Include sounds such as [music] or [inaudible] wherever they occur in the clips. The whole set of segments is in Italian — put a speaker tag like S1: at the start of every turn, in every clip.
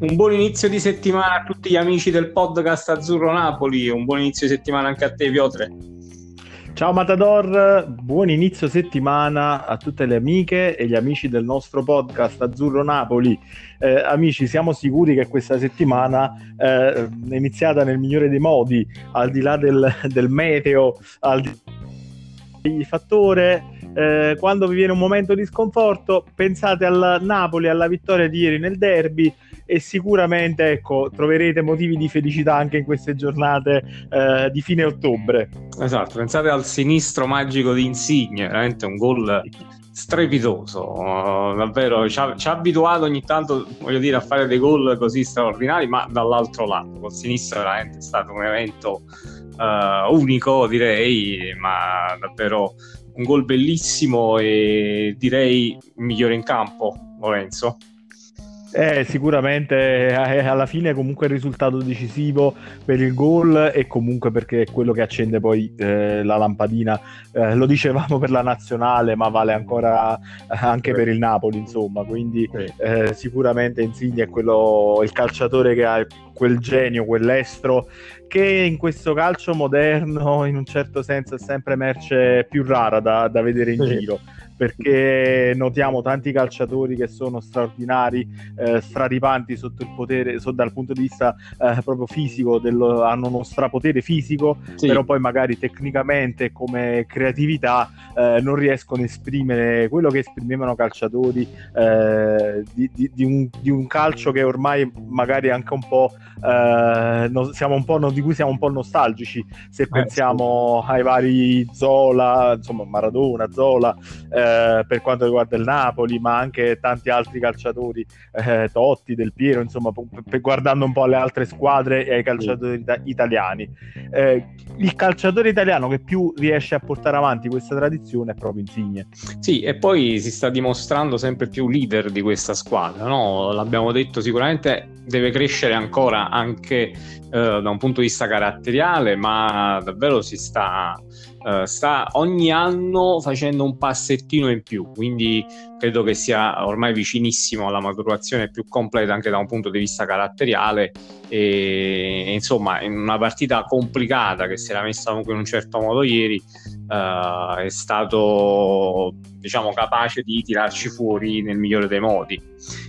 S1: Un buon inizio di settimana a tutti gli amici del podcast Azzurro Napoli, un buon inizio di settimana anche a te Piotre.
S2: Ciao Matador, buon inizio settimana a tutte le amiche e gli amici del nostro podcast Azzurro Napoli. Eh, amici, siamo sicuri che questa settimana eh, è iniziata nel migliore dei modi, al di là del, del meteo, al di là del fattore. Eh, quando vi viene un momento di sconforto, pensate al Napoli, alla vittoria di ieri nel derby e sicuramente ecco, troverete motivi di felicità anche in queste giornate eh, di fine ottobre.
S1: Esatto, pensate al sinistro magico di Insigne, veramente un gol strepitoso, uh, davvero ci ha, ci ha, abituato ogni tanto, voglio dire, a fare dei gol così straordinari, ma dall'altro lato, col sinistro veramente è stato un evento uh, unico, direi, ma davvero un gol bellissimo e direi migliore in campo, Lorenzo.
S2: Eh, sicuramente eh, alla fine comunque il risultato decisivo per il gol e comunque perché è quello che accende poi eh, la lampadina, eh, lo dicevamo per la nazionale ma vale ancora anche per il Napoli insomma, quindi eh, sicuramente Insigne è quello, il calciatore che ha quel genio, quell'estro che in questo calcio moderno in un certo senso è sempre merce più rara da, da vedere in sì. giro perché notiamo tanti calciatori che sono straordinari, eh, straripanti sotto il potere, so, dal punto di vista eh, proprio fisico, dello, hanno uno strapotere fisico, sì. però poi magari tecnicamente come creatività eh, non riescono a esprimere quello che esprimevano calciatori eh, di, di, di, un, di, un, calcio che ormai magari anche un po', eh, no, siamo un po' no, di cui siamo un po' nostalgici, se eh, pensiamo sì. ai vari Zola, insomma Maradona, Zola. Eh, eh, per quanto riguarda il Napoli, ma anche tanti altri calciatori, eh, Totti, Del Piero, insomma, p- guardando un po' alle altre squadre e ai calciatori ita- italiani. Eh, il calciatore italiano che più riesce a portare avanti questa tradizione è proprio Insigne.
S1: Sì, e poi si sta dimostrando sempre più leader di questa squadra, no? L'abbiamo detto sicuramente deve crescere ancora anche eh, da un punto di vista caratteriale, ma davvero si sta uh, sta ogni anno facendo un passettino in più, quindi credo che sia ormai vicinissimo alla maturazione più completa anche da un punto di vista caratteriale e, insomma in una partita complicata che si era messa comunque in un certo modo ieri uh, è stato diciamo capace di tirarci fuori nel migliore dei modi.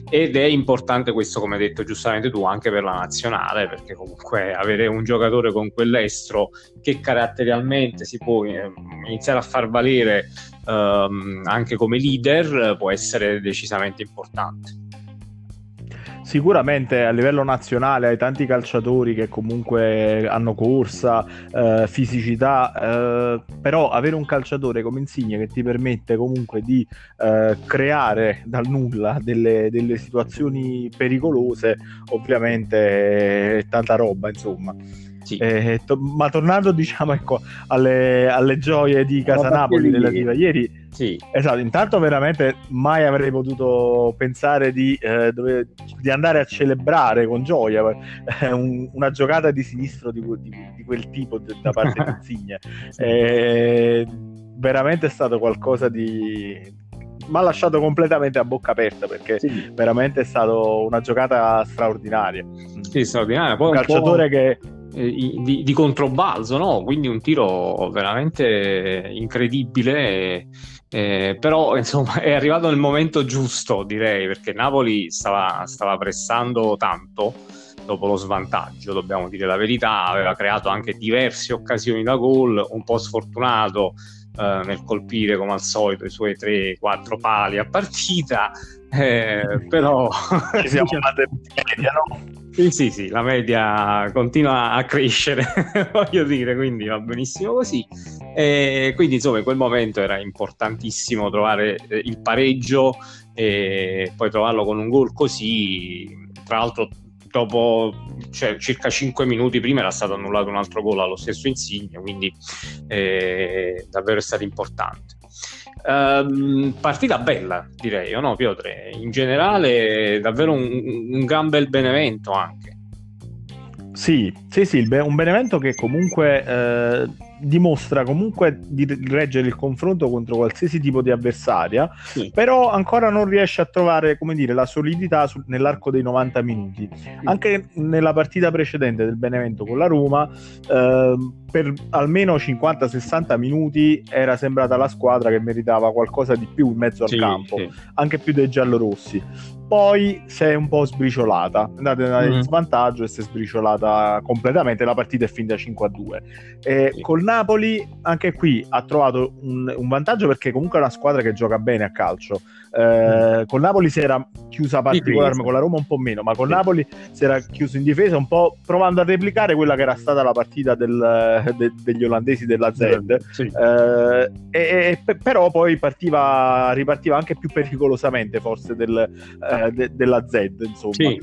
S1: Ed è importante questo come hai detto giustamente tu anche per la nazionale perché comunque avere un giocatore con quell'estro che caratterialmente si può eh, iniziare a far valere um, anche come leader può essere decisamente importante
S2: sicuramente a livello nazionale hai tanti calciatori che comunque hanno corsa, eh, fisicità, eh, però avere un calciatore come Insigne che ti permette comunque di eh, creare dal nulla delle, delle, situazioni pericolose, ovviamente è tanta roba, insomma. Sì. Eh, to- ma tornando diciamo ecco, alle, alle gioie di Casanapoli relativa ieri sì. Esatto, intanto veramente mai avrei potuto pensare di, eh, dove, di andare a celebrare con gioia eh, un, una giocata di sinistro di, di, di quel tipo da parte di [laughs] Insigne. sì. eh, veramente è stato qualcosa di, mi ha lasciato completamente a bocca aperta perché sì. veramente è stata una giocata straordinaria.
S1: Sì, straordinaria. Poi
S2: un calciatore che
S1: eh, di, di, controbalzo, no? quindi un tiro veramente incredibile. Eh, però insomma è arrivato nel momento giusto, direi, perché Napoli stava, stava pressando tanto dopo lo svantaggio, dobbiamo dire la verità, aveva creato anche diverse occasioni da gol, un po' sfortunato eh, nel colpire come al solito i suoi 3-4 pali a partita, eh, però
S2: ci [laughs] siamo andati media, no?
S1: Sì, sì, sì, la media continua a crescere, [laughs] voglio dire, quindi va benissimo così. E quindi, insomma, in quel momento era importantissimo trovare eh, il pareggio e poi trovarlo con un gol così. Tra l'altro, dopo cioè, circa 5 minuti prima era stato annullato un altro gol allo stesso Insigne, quindi eh, davvero è stato importante. Um, partita bella, direi, no, Piotre? In generale, davvero un, un gran bel Benevento anche.
S2: Sì, sì, sì, un Benevento che comunque eh, dimostra comunque di reggere il confronto contro qualsiasi tipo di avversaria, sì. però ancora non riesce a trovare, come dire, la solidità su, nell'arco dei 90 minuti. Anche nella partita precedente del Benevento con la Roma, eh, per almeno 50-60 minuti era sembrata la squadra che meritava qualcosa di più in mezzo al sì, campo, anche più dei giallorossi. Poi si è un po' sbriciolata, è andata in mm. svantaggio e si è sbriciolata completamente. La partita è finita 5-2. E sì. Col Napoli, anche qui ha trovato un, un, vantaggio perché comunque è una squadra che gioca bene a calcio. Eh, mm. Col Napoli si era chiusa particolarmente, con la Roma un po' meno, ma con Napoli si era chiuso in difesa un po' provando a replicare quella che era stata la partita del de, degli olandesi della Z, sì. eh, e, e, però poi partiva, ripartiva anche più pericolosamente forse del, eh, de, della Z, insomma. Sì.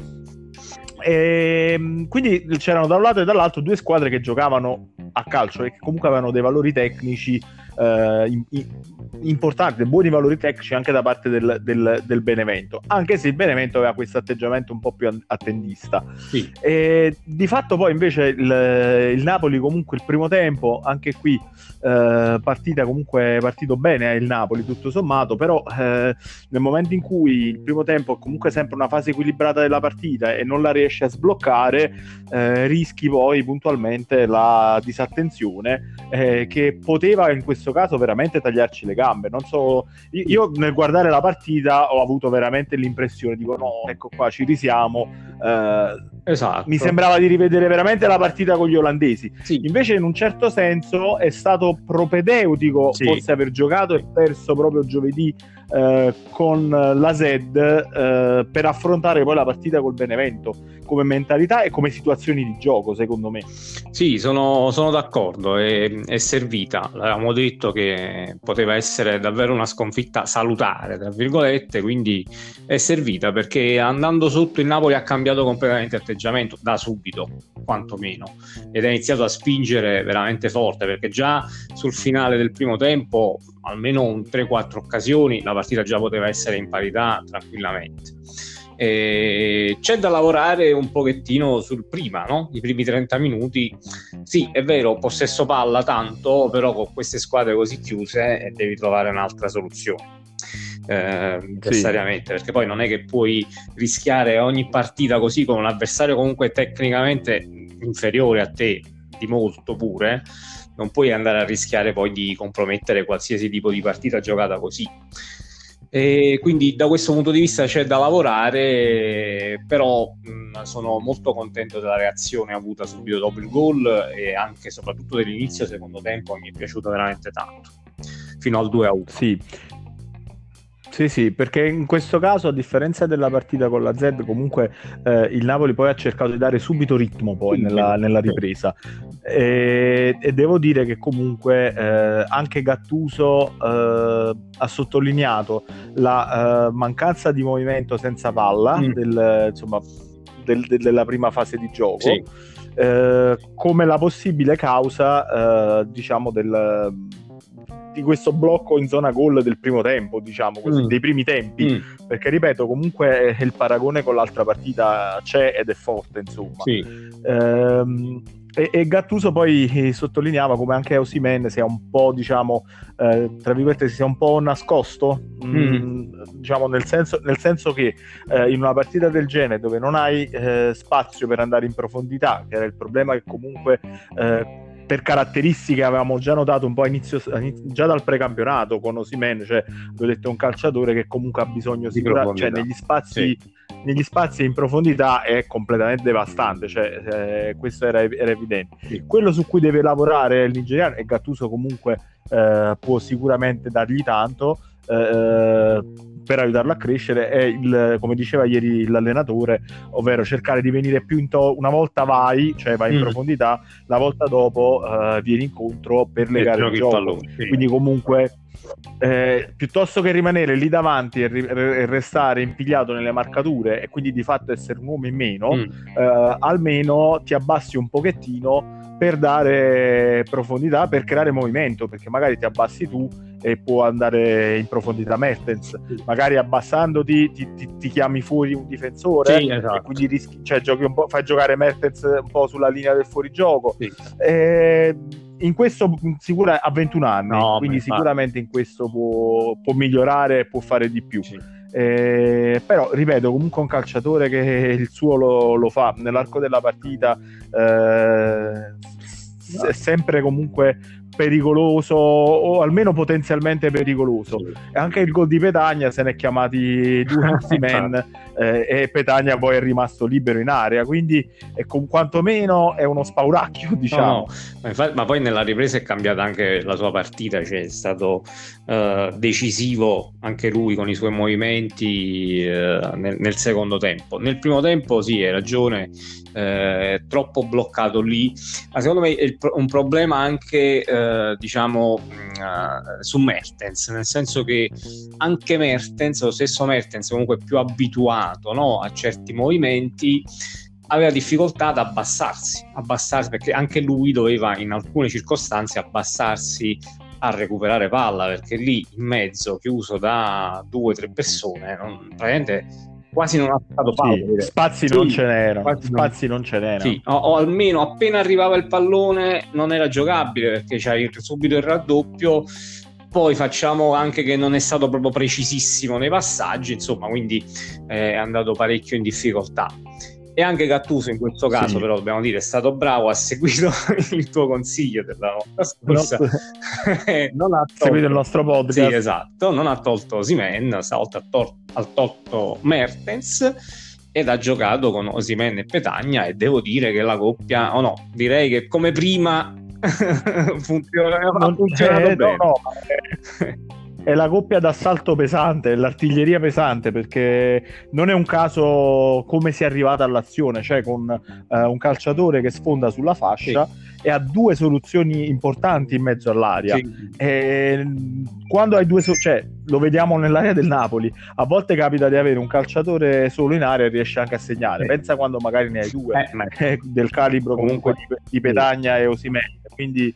S2: E, ehm, quindi c'erano da un lato e dall'altro due squadre che giocavano a calcio e che comunque avevano dei valori tecnici eh, importanti, buoni valori tecnici anche da parte del, del, del, Benevento, anche se il Benevento aveva questo atteggiamento un po' più attendista. Sì. E, di fatto poi invece il, il, Napoli comunque il primo tempo, anche qui eh, partita comunque partito bene il Napoli tutto sommato, però eh, nel momento in cui il primo tempo è comunque sempre una fase equilibrata della partita e non la riesce a sbloccare, eh, rischi poi puntualmente la disattenzione eh, che poteva in questo caso veramente tagliarci le gambe. Non so, io, io, nel guardare la partita ho avuto veramente l'impressione, dico no, ecco qua ci risiamo. Esatto. Mi sembrava di rivedere veramente la partita con gli olandesi. Sì. Invece in un certo senso è stato propedeutico sì. forse aver giocato e perso proprio giovedì eh, con la SED eh, per affrontare poi la partita col Benevento come mentalità e come situazioni di gioco secondo me
S1: sì sono, sono d'accordo è, è, servita l'avevamo detto che poteva essere davvero una sconfitta salutare tra virgolette quindi è servita perché andando sotto il Napoli ha cambiato completamente atteggiamento da subito quantomeno ed ha iniziato a spingere veramente forte perché già sul finale del primo tempo almeno un 3-4 occasioni la partita già poteva essere in parità tranquillamente. E c'è da lavorare un pochettino sul prima, no? I primi 30 minuti. Sì, è vero, possesso palla tanto, però con queste squadre così chiuse eh, devi trovare un'altra soluzione. Eh, necessariamente sì. perché poi non è che puoi rischiare ogni partita così con un avversario comunque tecnicamente inferiore a te di molto pure non puoi andare a rischiare poi di compromettere qualsiasi tipo di partita giocata così. E quindi da questo punto di vista c'è da lavorare, però mh, sono molto contento della reazione avuta subito dopo il gol e anche soprattutto dell'inizio secondo tempo mi è piaciuto veramente tanto, fino al 2 a 1.
S2: Sì, sì, sì, perché in questo caso, a differenza della partita con la Z, comunque eh, il Napoli poi ha cercato di dare subito ritmo poi nella, nella ripresa. E, e, devo dire che comunque eh, anche Gattuso eh, ha sottolineato la eh, mancanza di movimento senza palla mm. del, insomma, del, del, della prima fase di gioco. Sì. Eh, come la possibile causa, eh, diciamo, del di questo blocco in zona gol del primo tempo, diciamo così, mm. dei primi tempi, mm. perché ripeto, comunque il paragone con l'altra partita c'è ed è forte, insomma. Sì. Ehm, e, e, Gattuso poi sottolineava come anche Osimen sia un po', diciamo, eh, tra virgolette, sia un po' nascosto, mm. mh, diciamo, nel senso, nel senso che eh, in una partita del genere dove non hai eh, spazio per andare in profondità, che era il problema che comunque eh, per caratteristiche avevamo già notato un po' inizio, già dal precampionato con Osimen, cioè ho detto un calciatore che comunque ha bisogno di cioè negli spazi, sì. negli spazi in profondità è completamente devastante, cioè, eh, questo era, era evidente. Sì. Quello su cui deve lavorare il nigeriano e Gattuso comunque eh, può sicuramente dargli tanto. Eh, per aiutarlo a crescere è il, come diceva ieri l'allenatore, ovvero cercare di venire più in to- una volta vai, cioè vai in mm. profondità, la volta dopo uh, vieni incontro per legare il gioco. Pallone, sì. Quindi comunque eh, piuttosto che rimanere lì davanti e, ri- e, restare impigliato nelle marcature e quindi di fatto essere un uomo in meno, mm. eh, almeno ti abbassi un pochettino per dare profondità, per creare movimento, perché magari ti abbassi tu e può andare in profondità Mertens, magari abbassandoti ti, ti, ti chiami fuori un difensore sì, esatto. e quindi rischi, cioè, giochi un po', fai giocare Mertens un po' sulla linea del fuorigioco. Sì. E, in questo sicura a 21 anni, no, quindi sicuramente in questo può, può migliorare e può fare di più. Sì. Eh, però ripeto comunque un calciatore che il suo lo, lo fa nell'arco della partita eh, è sempre comunque pericoloso o almeno potenzialmente pericoloso. Sì. Anche il gol di Petagna se ne è chiamati due [laughs] Ossimen eh, e Petagna poi è rimasto libero in area, quindi è con quantomeno è uno spauracchio, diciamo. No, no.
S1: Ma, infatti, ma, poi nella ripresa è cambiata anche la sua partita, cioè è stato uh, decisivo anche lui con i suoi movimenti uh, nel, nel, secondo tempo. Nel primo tempo sì, hai ragione, eh, troppo bloccato lì, ma secondo me è un problema anche eh, diciamo uh, su Mertens, nel senso che anche Mertens, lo stesso Mertens comunque più abituato no, a certi movimenti, aveva difficoltà ad abbassarsi, abbassarsi perché anche lui doveva in alcune circostanze abbassarsi a recuperare palla perché lì in mezzo chiuso da due o tre persone non, praticamente quasi non ha stato
S2: palla. Sì, spazi sì, non ce n'erano. Spazi non, non ce n'erano.
S1: Sì, o, o, almeno appena arrivava il pallone non era giocabile perché c'hai subito il raddoppio. Poi facciamo anche che non è stato proprio precisissimo nei passaggi, insomma, quindi eh, è andato parecchio in difficoltà. E anche Gattuso in questo caso, sì. però dobbiamo dire, è stato bravo, ha seguito [laughs] il tuo consiglio della volta scorsa.
S2: non [laughs] ha tolto... seguito il nostro podcast.
S1: Sì, esatto, non ha tolto Simen, stavolta ha, tor- ha tolto Mertens ed ha giocato con Osimen e Petagna e devo dire che la coppia, o oh no, direi che come prima [laughs] funziona, non, funzionato eh, bene. No, no,
S2: è la coppia d'assalto pesante, l'artiglieria pesante, perché non è un caso come si è arrivata all'azione, cioè con eh, un calciatore che sfonda sulla fascia sì. e ha due soluzioni importanti in mezzo all'aria. Sì. E, quando hai due, so- cioè lo vediamo nell'area del Napoli, a volte capita di avere un calciatore solo in area e riesce anche a segnare. Sì. Pensa quando magari ne hai due eh, ma... del calibro comunque, comunque di, di Petagna e Osimene. Quindi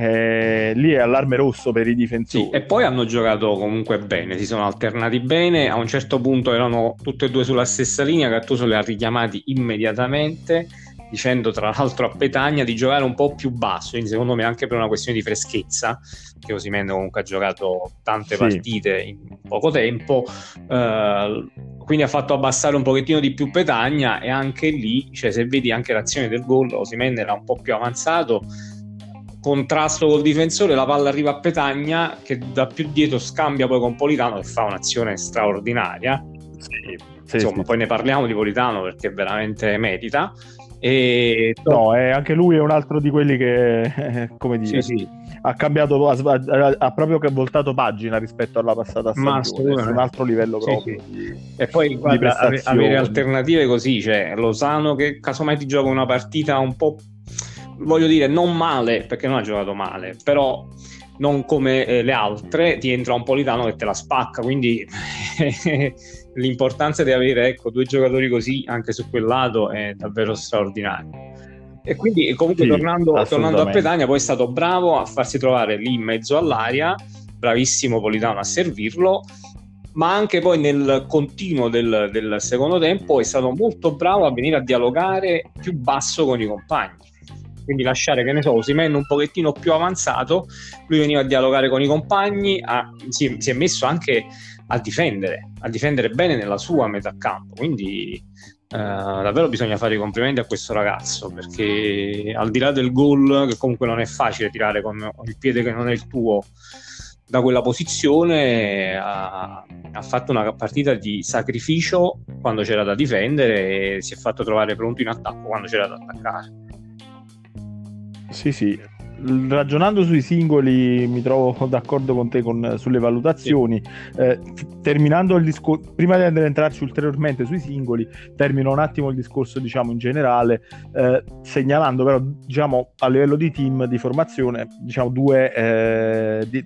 S2: eh, lì è allarme rosso per i difensori.
S1: Sì, e poi hanno giocato comunque bene, si sono alternati bene. A un certo punto erano tutti e due sulla stessa linea. Gattuso li ha richiamati immediatamente, dicendo tra l'altro a Petagna di giocare un po' più basso. Quindi, secondo me, anche per una questione di freschezza, che Osimene comunque ha giocato tante sì. partite in poco tempo. Eh, quindi ha fatto abbassare un pochettino di più Petagna e anche lì, cioè se vedi anche l'azione del gol, Osimene era un po' più avanzato contrasto col difensore, la palla arriva a Petagna che da più dietro scambia poi con Politano che fa un'azione straordinaria. Sì, sì, Insomma, sì. poi ne parliamo di Politano perché veramente merita.
S2: E... No, è anche lui è un altro di quelli che, [laughs] come dire, ha cambiato, ha, ha, proprio voltato pagina rispetto alla passata stagione, un altro livello proprio.
S1: E poi guarda, avere alternative così, cioè Losano che casomai ti gioca una partita un po' voglio dire, non male, perché non ha giocato male, però non come eh, le altre, ti entra un Politano che te la spacca, quindi [laughs] l'importanza di avere ecco, due giocatori così anche su quel lato è davvero straordinaria. E quindi comunque sì, tornando, tornando, a Petagna, poi è stato bravo a farsi trovare lì in mezzo all'aria, bravissimo Politano a servirlo, ma anche poi nel continuo del, del secondo tempo è stato molto bravo a venire a dialogare più basso con i compagni quindi lasciare che ne so Osimen un pochettino più avanzato lui veniva a dialogare con i compagni a, si, si, è messo anche a difendere a difendere bene nella sua metà campo quindi eh, davvero bisogna fare i complimenti a questo ragazzo perché al di là del gol che comunque non è facile tirare con il piede che non è il tuo da quella posizione ha, ha, fatto una partita di sacrificio quando c'era da difendere e si è fatto trovare pronto in attacco quando c'era da attaccare.
S2: Sì, sì. Ragionando sui singoli mi trovo [laughs] d'accordo con te con, sulle valutazioni. Sì. Eh, terminando il discorso, prima di andare a entrarci ulteriormente sui singoli, termino un attimo il discorso diciamo in generale, eh, segnalando però diciamo a livello di team di formazione diciamo due eh, di,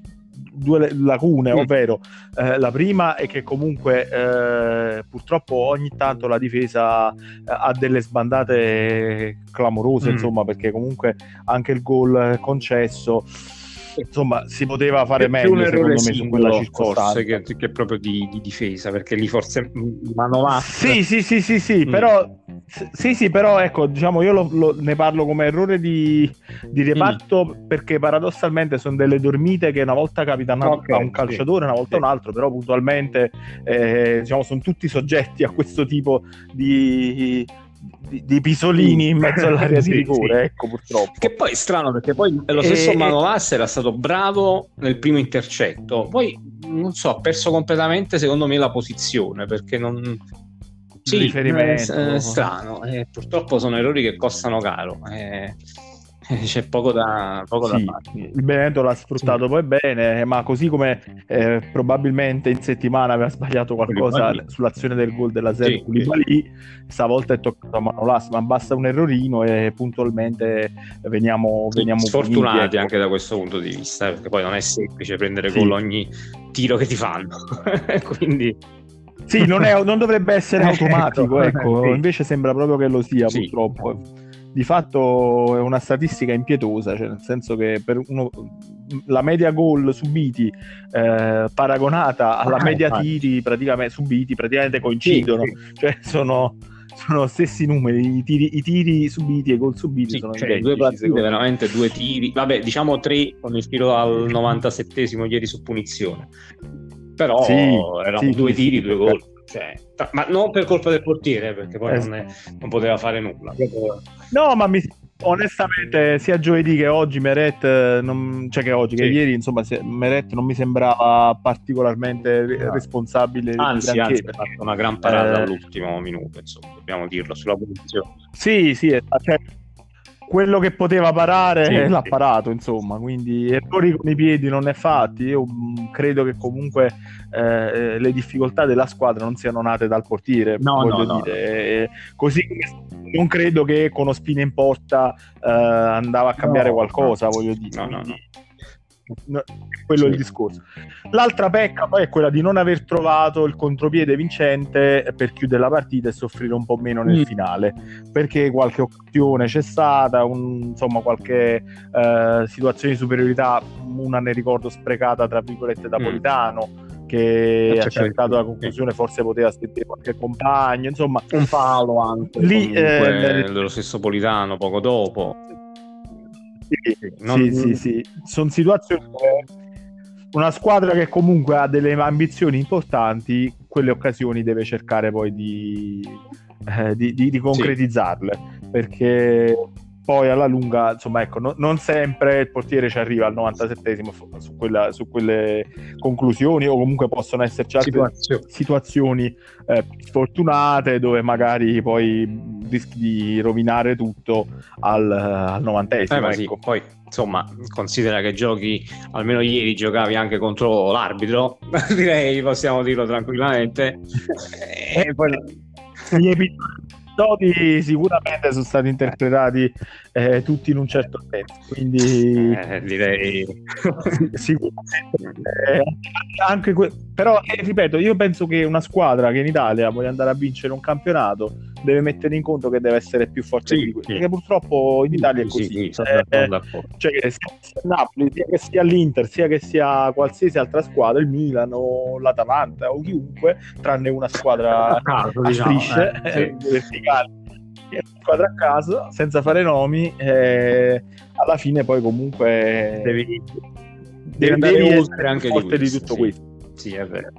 S2: due lacune, mm. ovvero eh, la prima è che comunque eh, purtroppo ogni tanto la difesa eh, ha delle sbandate clamorose, mm. insomma, perché comunque anche il gol concesso insomma si poteva fare meglio secondo me su quella circostanza
S1: che, che proprio di, di, difesa perché lì forse Manolas
S2: sì sì sì sì sì mm. però sì sì però ecco diciamo io lo, lo, ne parlo come errore di, di reparto mm. perché paradossalmente sono delle dormite che una volta capitano okay, a un calciatore sì. una volta a un altro però puntualmente eh, diciamo sono tutti soggetti a questo tipo di di, di, pisolini in mezzo all'area [laughs] sì, di rigore, sì. ecco purtroppo.
S1: Che poi è strano perché poi lo stesso e... Manolas era stato bravo nel primo intercetto, poi non so, ha perso completamente secondo me la posizione perché non...
S2: Sì, riferimento.
S1: È, è strano, eh, purtroppo sono errori che costano caro. Eh [laughs] c'è poco da, poco sì, da fare.
S2: Il Benevento l'ha sfruttato sì. poi bene, ma così come eh, probabilmente in settimana aveva sbagliato qualcosa Koulibaly. sull'azione del gol della serie sì, Koulibaly, stavolta è toccato a Manolas, ma basta un errorino e puntualmente veniamo, veniamo
S1: sfortunati ecco. anche da questo punto di vista, perché poi non è semplice prendere gol ogni tiro che ti fanno. [laughs] Quindi
S2: sì, non, è, non, dovrebbe essere [laughs] automatico, ecco, invece sembra proprio che lo sia, purtroppo di fatto è una statistica impietosa, cioè nel senso che per uno, la media gol subiti eh, paragonata alla ah, media tiri praticamente, subiti praticamente coincidono, sì, sì. cioè sono, sono stessi numeri, i tiri, i tiri subiti e i gol subiti sì, sono
S1: cioè, due partite, veramente due tiri, vabbè diciamo tre con il tiro al 97esimo ieri su punizione, però erano due tiri, due gol. Cioè, ma non per colpa del portiere, perché poi non, è, non, poteva fare nulla.
S2: No, ma mi, onestamente, sia giovedì che oggi Meret, non, cioè che oggi, sì. che ieri, insomma, Meret non mi sembrava particolarmente no. responsabile.
S1: Anzi, anzi, ha fatto una gran parata eh... all'ultimo minuto, insomma, dobbiamo dirlo, sulla posizione.
S2: Sì, sì, cioè, quello che poteva parare sì, l'ha sì. parato, insomma, quindi errori con i piedi non ne fatti. Io mm, credo che comunque eh, le difficoltà della squadra non siano nate dal portiere, no, voglio no, dire. No. Così non credo che con Ospina in porta eh, andava a cambiare qualcosa, voglio dire. No, no, no quello sì. è il discorso. L'altra pecca poi è quella di non aver trovato il contropiede vincente per chiudere la partita e soffrire un po' meno nel mm. finale, perché qualche occasione c'è stata, un, insomma qualche uh, situazione di superiorità, una ne ricordo sprecata tra virgolette da mm. Politano. Che ha cercato la conclusione, forse poteva sentire qualche compagno, insomma,
S1: un palo anche lì, eh, dello stesso Politano poco dopo
S2: sì, non... sì, sì, sì. Sono situazioni una squadra che comunque ha delle ambizioni importanti, quelle occasioni deve cercare poi di, eh, di, di, di concretizzarle, sì. perché poi alla lunga, insomma, ecco, no, non sempre il portiere ci arriva al 97esimo su, quella, su quelle conclusioni o comunque possono esserci altre situazioni, situazioni eh, sfortunate dove magari poi rischi di rovinare tutto al, al 90esimo.
S1: Eh, ecco. sì. Poi insomma, considera che giochi, almeno ieri giocavi anche contro l'arbitro, [laughs] direi possiamo dirlo tranquillamente.
S2: e poi... Gli episodi episodi sicuramente sono stati interpretati eh, tutti in un certo senso, quindi
S1: eh, direi.
S2: Sicuramente. Eh, anche que- però eh, ripeto, io penso che una squadra che in Italia voglia andare a vincere un campionato deve mettere in conto che deve essere più forte sì, di questo, sì. perché purtroppo in Italia è così. Sì, sì, eh, cioè, sia Napoli, sia che sia l'Inter, sia che sia qualsiasi altra squadra, il Milan o l'Atalanta o chiunque, tranne una squadra [laughs] a, caso, a diciamo, strisce eh, verticali squadra a caso senza fare nomi eh, alla fine poi comunque
S1: devi, devi, devi essere anche forte
S2: di, di tutto
S1: sì.
S2: questo.
S1: Sì è vero.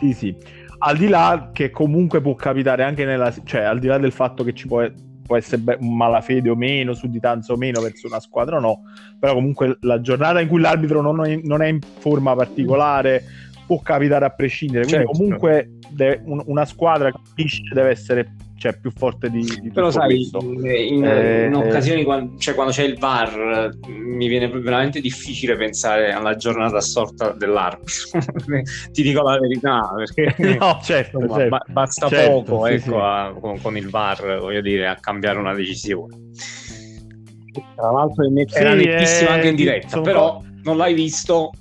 S2: Sì sì al di là che comunque può capitare anche nella cioè al di là del fatto che ci può, può essere be- malafede o meno, sudditanza o meno verso una squadra o no, però comunque la giornata in cui l'arbitro non è, non è in forma particolare può capitare a prescindere, quindi certo. comunque deve, un, una squadra che deve essere cioè, più forte di, di
S1: Però sai, questo. in, in, eh, in occasioni, quando, cioè, quando c'è il VAR, mi viene veramente difficile pensare alla giornata assorta dell'arbitro. [laughs] Ti dico la verità, perché [laughs]
S2: no, certo, insomma, certo.
S1: basta certo, poco sì, ecco, sì. A, con, con, il VAR, voglio dire, a cambiare una decisione. Tra l'altro era sì, nettissimo eh, anche in diretta, però non l'hai visto,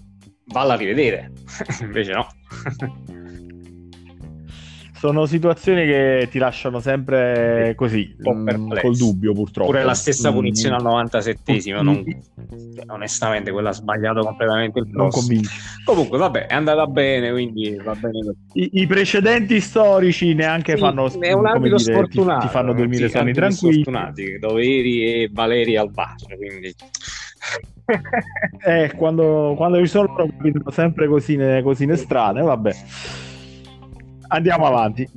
S1: valla a rivedere. [laughs] Invece no.
S2: sono situazioni che ti lasciano sempre così, mh, col dubbio purtroppo.
S1: Pure la stessa punizione mm. al 97esimo, non, onestamente quella ha sbagliato completamente il non Comunque vabbè, è andata bene, quindi va bene
S2: I, I, precedenti storici neanche sì, fanno,
S1: è un arbitro dire, sfortunato,
S2: ti, ti, fanno dormire sì, sonni tranquilli.
S1: Sfortunati, Doveri e Valeri al bar, quindi... [laughs]
S2: eh, quando, quando ci sono sempre cosine, cosine strane, vabbè andiamo avanti.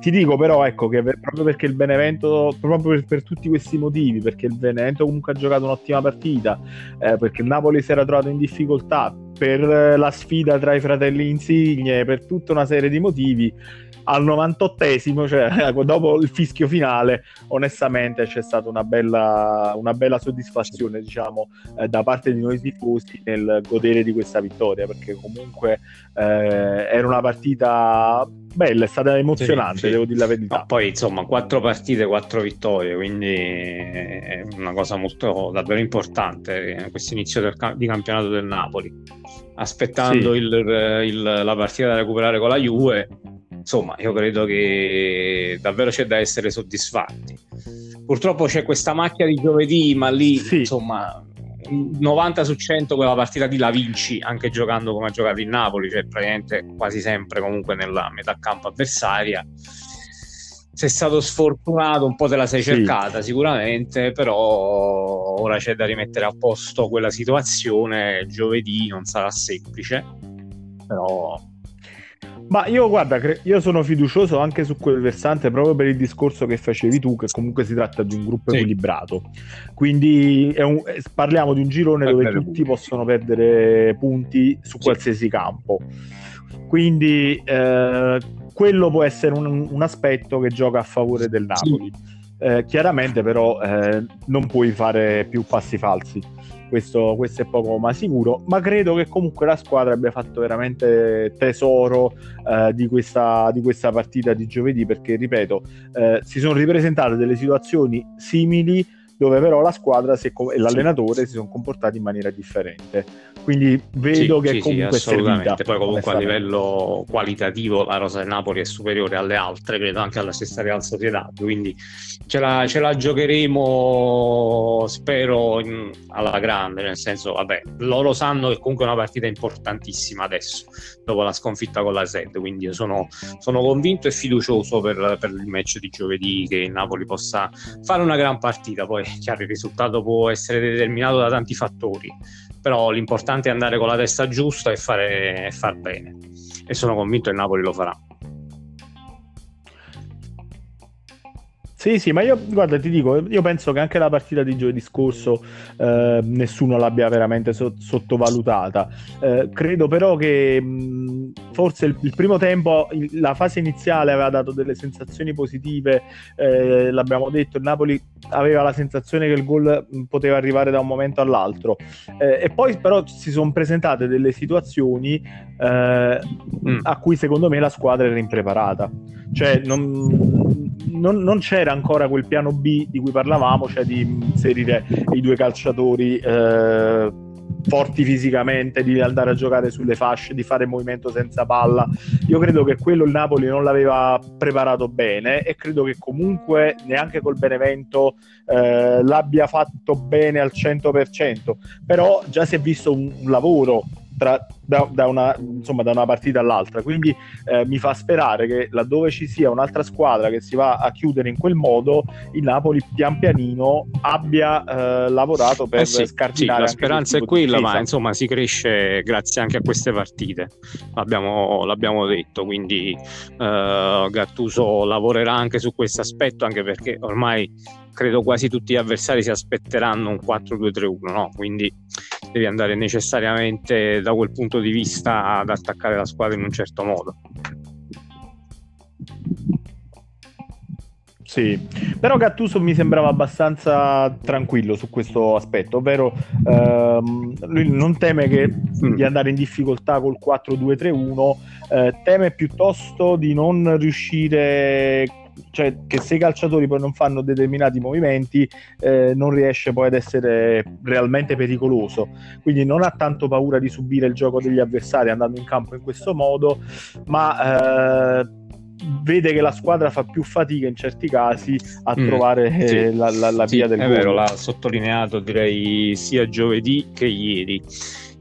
S2: Ti dico però ecco che proprio perché il Benevento, proprio per, per, tutti questi motivi, perché il Benevento comunque ha giocato un'ottima partita, eh, perché il Napoli si era trovato in difficoltà, per la sfida tra i fratelli Insigne, per tutta una serie di motivi, al 98esimo, cioè [laughs] dopo il fischio finale, onestamente c'è stata una bella, una bella soddisfazione, diciamo, eh, da parte di noi tifosi nel godere di questa vittoria, perché comunque eh, era una partita bella, è stata emozionante, sì, sì. devo dire la verità.
S1: No, poi insomma, quattro partite, quattro vittorie, quindi è una cosa molto davvero importante eh, questo inizio del, di campionato del Napoli. Aspettando sì. il, il, la partita da recuperare con la Juve, insomma, io credo che davvero c'è da essere soddisfatti. Purtroppo c'è questa macchia di giovedì, ma lì, insomma, 90 su 100 quella partita di la vinci anche giocando come ha giocato il Napoli, cioè praticamente quasi sempre comunque nella metà campo avversaria. Sei stato sfortunato, un po' te la sei sì. cercata sicuramente, però ora c'è da rimettere a posto quella situazione. Giovedì non sarà semplice, però
S2: ma io guarda, io sono fiducioso anche su quel versante proprio per il discorso che facevi tu, che comunque si tratta di un gruppo sì. equilibrato. Quindi un, eh, parliamo di un girone per dove tutti punti. possono perdere punti su sì. qualsiasi campo. Quindi eh, quello può essere un, un, aspetto che gioca a favore del Napoli. Sì. Eh, chiaramente però eh, non puoi fare più passi falsi questo, questo, è poco ma sicuro, ma credo che comunque la squadra abbia fatto veramente tesoro eh, di, questa, di, questa, partita di giovedì perché, ripeto, eh, si sono ripresentate delle situazioni simili dove però la squadra e l'allenatore si sono comportati in maniera differente. Quindi vedo sì, che sì, comunque sì, assolutamente.
S1: Poi comunque a livello qualitativo la rosa del Napoli è superiore alle altre, credo anche alla stessa Real Sociedad, quindi ce la, ce la giocheremo spero in, alla grande, nel senso vabbè, loro sanno che comunque è una partita importantissima adesso, dopo la sconfitta con la SED, quindi io sono, sono convinto e fiducioso per, per il match di giovedì che il Napoli possa fare una gran partita, poi chiaro il risultato può essere determinato da tanti fattori però l'importante è andare con la testa giusta e, far bene e sono convinto che il Napoli lo farà.
S2: Sì, sì, ma io guarda, ti dico, io penso che anche la partita di giovedì scorso eh, nessuno l'abbia veramente so- sottovalutata. Eh, credo però che mh, forse il, il, primo tempo, il, la fase iniziale aveva dato delle sensazioni positive, eh, l'abbiamo detto, il Napoli aveva la sensazione che il gol poteva arrivare da un momento all'altro eh, e poi però si sono presentate delle situazioni eh, mm. a cui secondo me la squadra era impreparata. Cioè non, non, non c'era ancora quel piano B di cui parlavamo, cioè di inserire i due calciatori eh, forti fisicamente, di andare a giocare sulle fasce, di fare movimento senza palla. Io credo che quello il Napoli non l'aveva preparato bene e credo che comunque neanche col Benevento eh, l'abbia fatto bene al 100%, però già si è visto un, un lavoro tra, da, da, una, insomma, da, una, partita all'altra. Quindi eh, mi fa sperare che laddove ci sia un'altra squadra che si va a chiudere in quel modo, il Napoli pian pianino abbia eh, lavorato per eh sì, scardinare.
S1: Sì, la speranza è quella, ma insomma si cresce grazie anche a queste partite. L'abbiamo, l'abbiamo detto, quindi eh, Gattuso lavorerà anche su questo aspetto, anche perché ormai credo quasi tutti gli avversari si aspetteranno un 4-2-3-1, no? quindi devi andare necessariamente da quel punto di vista ad attaccare la squadra in un certo modo.
S2: Sì, però Gattuso mi sembrava abbastanza tranquillo su questo aspetto, ovvero ehm, lui non teme che, mm. di andare in difficoltà col 4-2-3-1, eh, teme piuttosto di non riuscire cioè che se i calciatori poi non fanno determinati movimenti eh, non riesce poi ad essere realmente pericoloso quindi non ha tanto paura di subire il gioco degli avversari andando in campo in questo modo ma eh, vede che la squadra fa più fatica in certi casi a mm, trovare sì. eh, la, la, la
S1: sì,
S2: via del
S1: è
S2: gol.
S1: vero, l'ha sottolineato direi sia giovedì che ieri.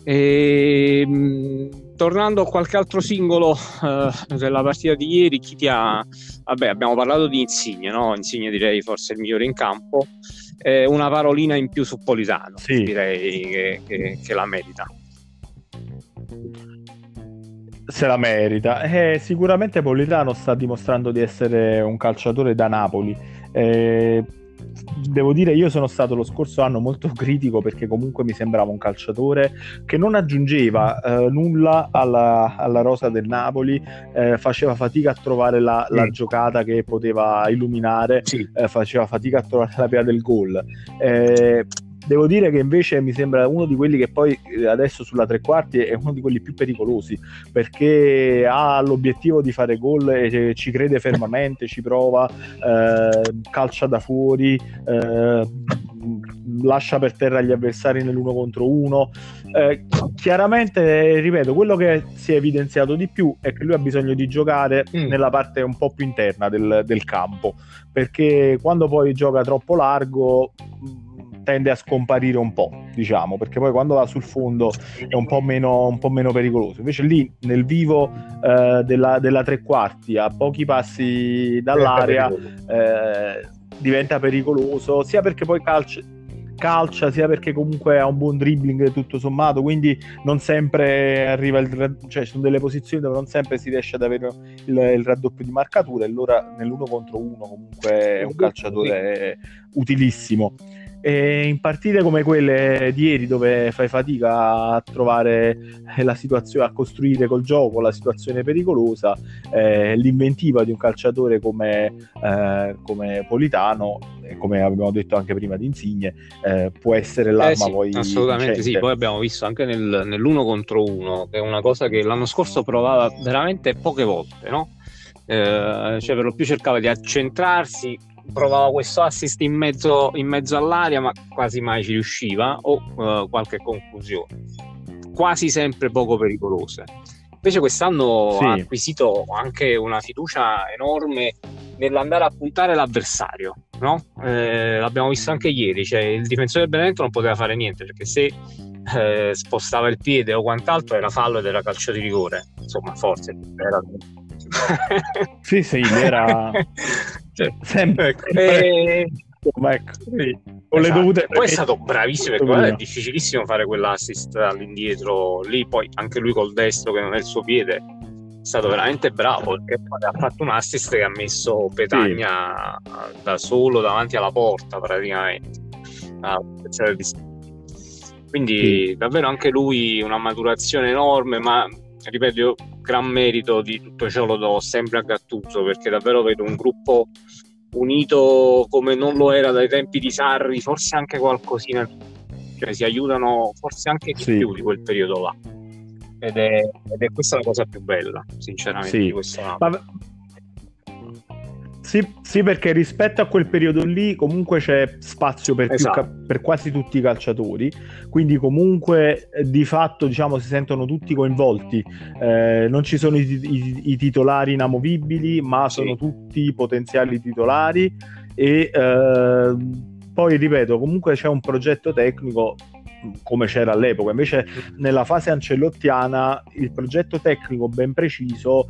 S1: E, ehm, tornando a qualche altro singolo uh, della partita di ieri, chi ti ha... Vabbè, abbiamo parlato di Insigne, no? Insigne direi forse il migliore in campo. Eh, una parolina in più su Politano, sì. direi che, che, che la merita
S2: se la merita. Eh, sicuramente Politano sta dimostrando di essere un calciatore da Napoli. Eh, devo dire, io sono stato lo scorso anno molto critico perché comunque mi sembrava un calciatore che non aggiungeva eh, nulla alla, alla, rosa del Napoli, eh, faceva fatica a trovare la, la mm. giocata che poteva illuminare, sì. eh, faceva fatica a trovare la via del gol. Eh, Devo dire che invece mi sembra uno di quelli che poi eh, adesso sulla tre quarti è uno di quelli più pericolosi perché ha l'obiettivo di fare gol e ci crede fermamente, ci prova, eh, calcia da fuori, eh, lascia per terra gli avversari nell'uno contro uno. Eh, chiaramente, ripeto, quello che si è evidenziato di più è che lui ha bisogno di giocare mm. nella parte un po' più interna del, del campo perché quando poi gioca troppo largo tende a scomparire un po', diciamo, perché poi quando va sul fondo è un po' meno, un po meno pericoloso. Invece lì nel vivo eh, della, della, tre quarti, a pochi passi dall'area, eh, diventa pericoloso, sia perché poi calcia, calcia, sia perché comunque ha un buon dribbling tutto sommato, quindi non sempre arriva il cioè ci sono delle posizioni dove non sempre si riesce ad avere il, il raddoppio di marcatura e allora nell'uno contro uno comunque è un calciatore utilissimo. E in partite come quelle di ieri, dove fai fatica a trovare la situazione, a costruire col gioco la situazione pericolosa, eh, l'inventiva di un calciatore come, eh, come Politano, come abbiamo detto anche prima di Insigne, eh, può essere l'arma eh
S1: sì,
S2: poi.
S1: Assolutamente vincente. sì, poi abbiamo visto anche nel, nell'uno contro uno, che è una cosa che l'anno scorso provava veramente poche volte, no? Eh, cioè per lo più cercava di accentrarsi provava questo assist in mezzo, in mezzo all'aria, ma quasi mai ci riusciva, o uh, qualche conclusione, quasi sempre poco pericolose. Invece quest'anno sì. ha acquisito anche una fiducia enorme nell'andare a puntare l'avversario, no? eh, l'abbiamo visto anche ieri, cioè il difensore del Benevento non poteva fare niente perché se eh, spostava il piede o quant'altro era fallo ed era calcio di rigore, insomma forse era...
S2: sì, sì, era [laughs] cioè, sempre. Ecco. E...
S1: Insomma, ecco, sì. Con esatto. le dovute poi è stato bravissimo perché è difficilissimo fare quell'assist all'indietro lì poi anche lui col destro che non è il suo piede è stato veramente bravo perché ha fatto un assist che ha messo Petagna sì. da solo davanti alla porta praticamente quindi sì. davvero anche lui una maturazione enorme ma ripeto io gran merito di tutto ciò lo do sempre a Gattuso perché davvero vedo un gruppo unito come non lo era dai tempi di Sarri, forse anche qualcosina, cioè si aiutano forse anche di sì. più di quel periodo là. Ed è, ed è, questa la cosa più bella, sinceramente. Sì. Questa... Ma,
S2: sì, sì, perché rispetto a quel periodo lì comunque c'è spazio per, esatto. ca- per quasi tutti i calciatori, quindi comunque eh, di fatto diciamo si sentono tutti coinvolti, eh, non ci sono i, i, i, titolari inamovibili, ma sono sì. tutti potenziali titolari e eh, poi ripeto, comunque c'è un progetto tecnico come c'era all'epoca. Invece nella fase ancelottiana il progetto tecnico ben preciso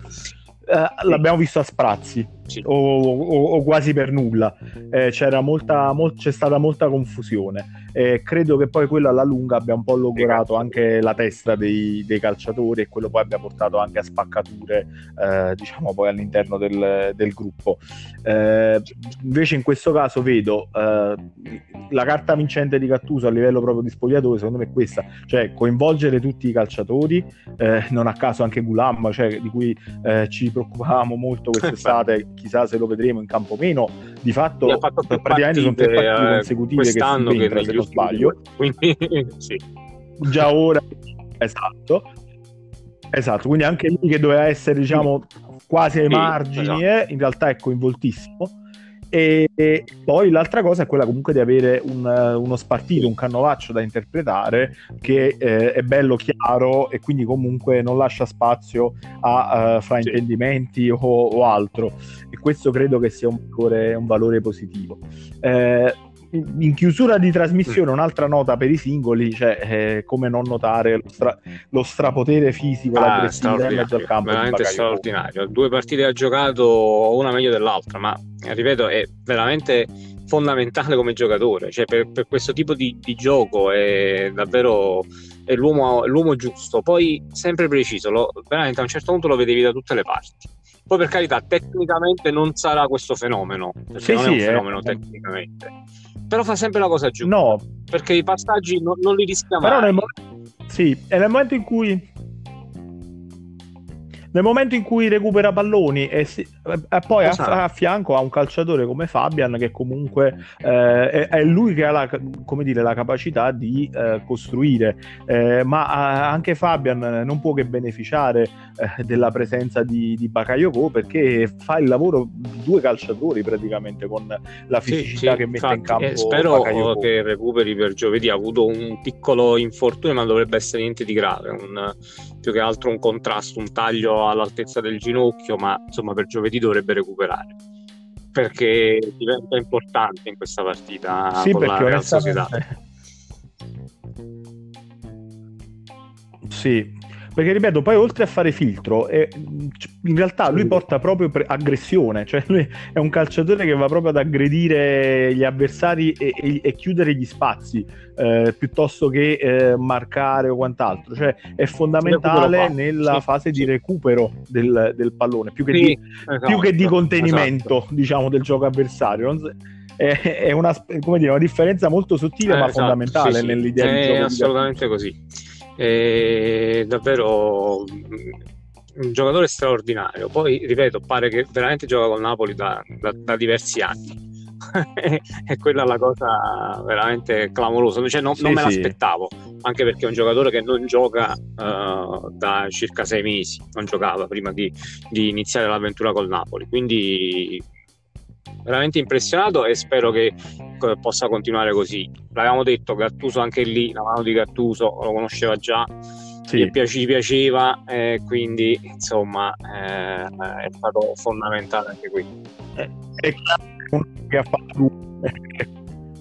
S2: eh, l'abbiamo visto a sprazzi. O, o, o, quasi per nulla. Eh, molta, mol- c'è stata molta confusione. Eh, credo che poi quello alla lunga abbia un po' logorato anche la testa dei, dei calciatori e quello poi abbia portato anche a spaccature, eh, diciamo, poi all'interno del, del gruppo. Eh, invece in questo caso vedo eh, la carta vincente di Cattuso a livello proprio di spogliatore, secondo me è questa, cioè coinvolgere tutti i calciatori, non a caso anche Gulam, cioè, di cui ci preoccupavamo molto [laughs] quest'estate, chissà se lo vedremo in campo meno, di fatto praticamente sono tre partite eh, consecutive che si inventra, se non sbaglio. Quindi [laughs] sì. Già ora, esatto. Esatto, quindi anche lì che doveva essere diciamo quasi ai margini, esatto. in realtà è coinvoltissimo E, e, poi l'altra cosa è quella comunque di avere un, uno spartito, un cannovaccio da interpretare che eh, è bello chiaro e quindi comunque non lascia spazio a uh, fraintendimenti sì. o, o, altro. E questo credo che sia un valore, un valore positivo. Eh, in chiusura di trasmissione un'altra nota per i singoli, cioè eh, come non notare lo, stra- lo strapotere fisico, ah, l'aggressività in mezzo al campo.
S1: Veramente straordinario. Due partite ha giocato, una meglio dell'altra, ma ripeto, è veramente fondamentale come giocatore. Cioè, per, per questo tipo di, di, gioco è davvero è l'uomo, l'uomo giusto. Poi sempre preciso, lo, veramente a un certo punto lo vedevi da tutte le parti. Poi per carità, tecnicamente non sarà questo fenomeno, perché sì, non sì, è un fenomeno eh. tecnicamente però fa sempre la cosa giusta.
S2: No.
S1: Perché i passaggi non, non li rischia
S2: mai. Però nel mo- sì, è nel momento in cui nel momento in cui recupera palloni e, si, e poi a, esatto. a, fianco ha un calciatore come Fabian che comunque eh, è, è, lui che ha la, dire, la capacità di eh, costruire eh, ma anche Fabian non può che beneficiare eh, della presenza di, di Bakayoko perché fa il lavoro di due calciatori praticamente con la fisicità sì, sì, che mette infatti, in campo
S1: spero Bakayoko. che recuperi per giovedì ha avuto un piccolo infortunio ma dovrebbe essere niente di grave un, più che altro un contrasto un taglio all'altezza del ginocchio, ma insomma per giovedì dovrebbe recuperare perché diventa importante in questa partita
S2: sì, con la Real Società. Sì, perché ripeto, poi oltre a fare filtro, eh, in realtà lui porta proprio pre- aggressione, cioè lui è un calciatore che va proprio ad aggredire gli avversari e, e, e chiudere gli spazi eh, piuttosto che eh, marcare o quant'altro, cioè è fondamentale nella sì, fase sì. di recupero del, del pallone, più che, sì, di, esatto, più che di contenimento esatto. diciamo, del gioco avversario. Non, è, una, dire, una, differenza molto sottile eh, ma esatto, fondamentale nell'idea di gioco.
S1: È assolutamente così è davvero un giocatore straordinario. Poi, ripeto, pare che veramente gioca con Napoli da, da, da diversi anni. [laughs] e quella è la cosa veramente clamorosa. Cioè, non, sì, non me sì. l'aspettavo, anche perché è un giocatore che non gioca uh, da circa sei mesi, non giocava prima di, di iniziare l'avventura col Napoli. Quindi veramente impressionato e spero che possa continuare così. L'avevamo detto, Gattuso anche lì, la mano di Gattuso lo conosceva già, sì. gli piace, piaceva, eh, quindi insomma eh, è stato fondamentale anche qui.
S2: È, è chiaro che ha fatto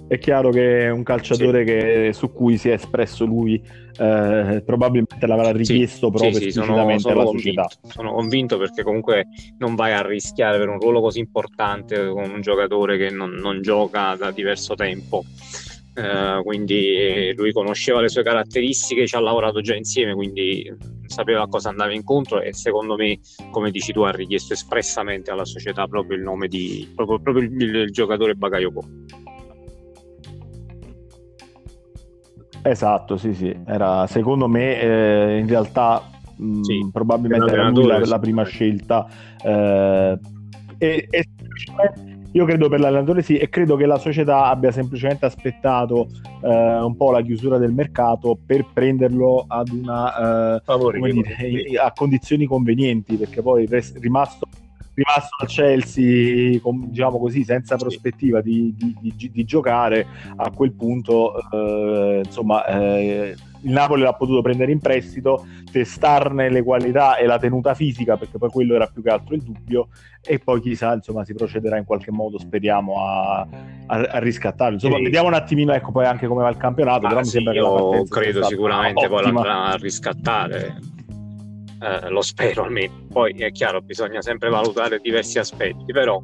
S2: è chiaro che è un calciatore sì. che, su cui si è espresso lui eh, probabilmente l'avrà richiesto sì, proprio sì, esplicitamente sono, sono alla società.
S1: Sono convinto perché comunque non vai a rischiare per un ruolo così importante con un giocatore che non, non gioca da diverso tempo. Uh, quindi lui conosceva le sue caratteristiche, ci ha lavorato già insieme, quindi sapeva a cosa andava incontro e secondo me, come dici tu, ha richiesto espressamente alla società proprio il nome di proprio, proprio il, il giocatore Bakayoko.
S2: Esatto, sì, sì. Era, secondo me, eh, in realtà, mh, sì, probabilmente era lui la, la prima scelta. Eh, e, e, io credo per l'allenatore sì, e credo che la società abbia semplicemente aspettato eh, un po' la chiusura del mercato per prenderlo ad una, eh, dire, a condizioni convenienti, perché poi è rimasto rimasto al Chelsea, diciamo così, senza prospettiva di, di, di, di giocare, a quel punto, eh, insomma, eh, il Napoli l'ha potuto prendere in prestito, testarne le qualità e la tenuta fisica, perché poi quello era più che altro il dubbio, e poi chissà, insomma, si procederà in qualche modo, speriamo, a, a, a riscattarlo. Insomma, e... vediamo un attimino, ecco, poi anche come va il campionato, ah, però sì, mi sembra che
S1: io credo sicuramente poi l'andrà a riscattare eh, lo spero almeno. Poi è chiaro, bisogna sempre valutare diversi aspetti, però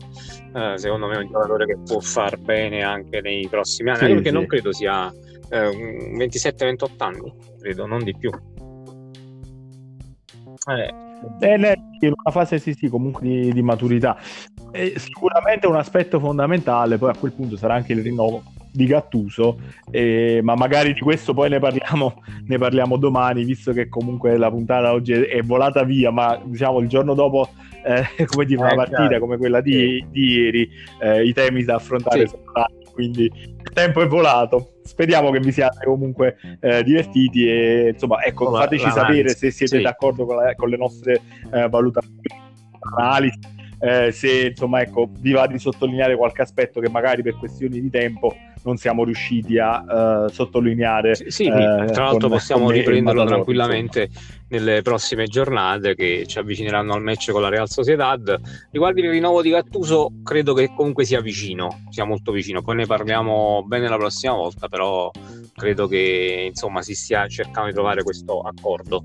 S1: eh, secondo me è un giocatore che può far bene anche nei prossimi anni, sì, perché sì. non credo sia eh, 27-28 anni, credo, non di più.
S2: Eh. in una fase sì, sì, comunque di, di maturità. E sicuramente un aspetto fondamentale, poi a quel punto sarà anche il rinnovo di Gattuso, eh, ma magari di questo poi ne parliamo, ne parliamo, domani, visto che comunque la puntata oggi è, è volata via, ma diciamo il giorno dopo, eh, [laughs] come dire, una eh, partita chiaro. come quella di, di ieri, eh, i temi da affrontare sì. sono tanti, quindi il tempo è volato. Speriamo che vi siate comunque eh, divertiti e insomma, ecco, fateci sapere se siete sì. d'accordo con, la, con, le nostre valutazioni, analisi eh, se insomma ecco vi va di sottolineare qualche aspetto che magari per questioni di tempo non siamo riusciti a uh, sottolineare.
S1: Sì, sì uh, tra l'altro con, possiamo con riprenderlo tranquillamente nelle prossime giornate che ci avvicineranno al match con la Real Sociedad. Riguardo il rinnovo di Gattuso, credo che comunque sia vicino, sia molto vicino. Poi ne parliamo bene la prossima volta, però credo che insomma si stia cercando di trovare questo accordo.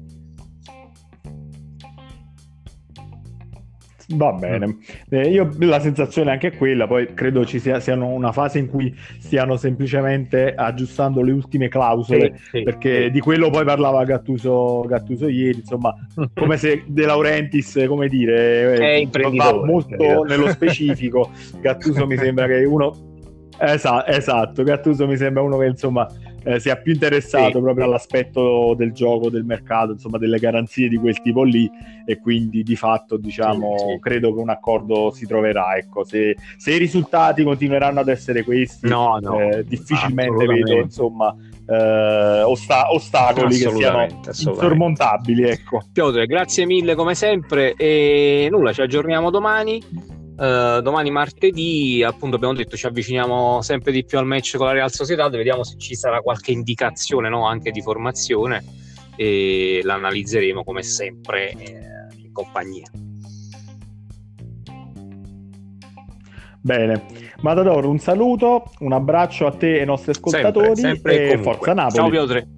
S2: Va bene, mm. eh, io la sensazione è anche quella, poi credo ci sia una fase in cui stiano semplicemente aggiustando le ultime clausole, sì, sì, perché sì. di quello poi parlava Gattuso, Gattuso ieri, insomma, [laughs] come se De Laurentiis, come dire,
S1: è va
S2: molto nello specifico, [laughs] Gattuso mi sembra che uno... Esatto, esatto, Gattuso mi sembra uno che insomma eh, sia più interessato sì. proprio all'aspetto del gioco, del mercato, insomma delle garanzie di quel tipo lì e quindi di fatto diciamo sì, sì. credo che un accordo si troverà. Ecco, se, se, i risultati continueranno ad essere questi, no, no, eh, difficilmente vedo insomma eh, osta- ostacoli che siano insormontabili. Ecco.
S1: Piotr, grazie mille come sempre e nulla, ci aggiorniamo domani. Uh, domani martedì, appunto, abbiamo detto ci avviciniamo sempre di più al match con la Real Sociedad. Vediamo se ci sarà qualche indicazione no? anche di formazione e l'analizzeremo come sempre eh, in compagnia.
S2: Bene, Matador, un saluto, un abbraccio a te e ai nostri ascoltatori sempre, sempre e, e forza Napoli.
S1: Ciao Piotr.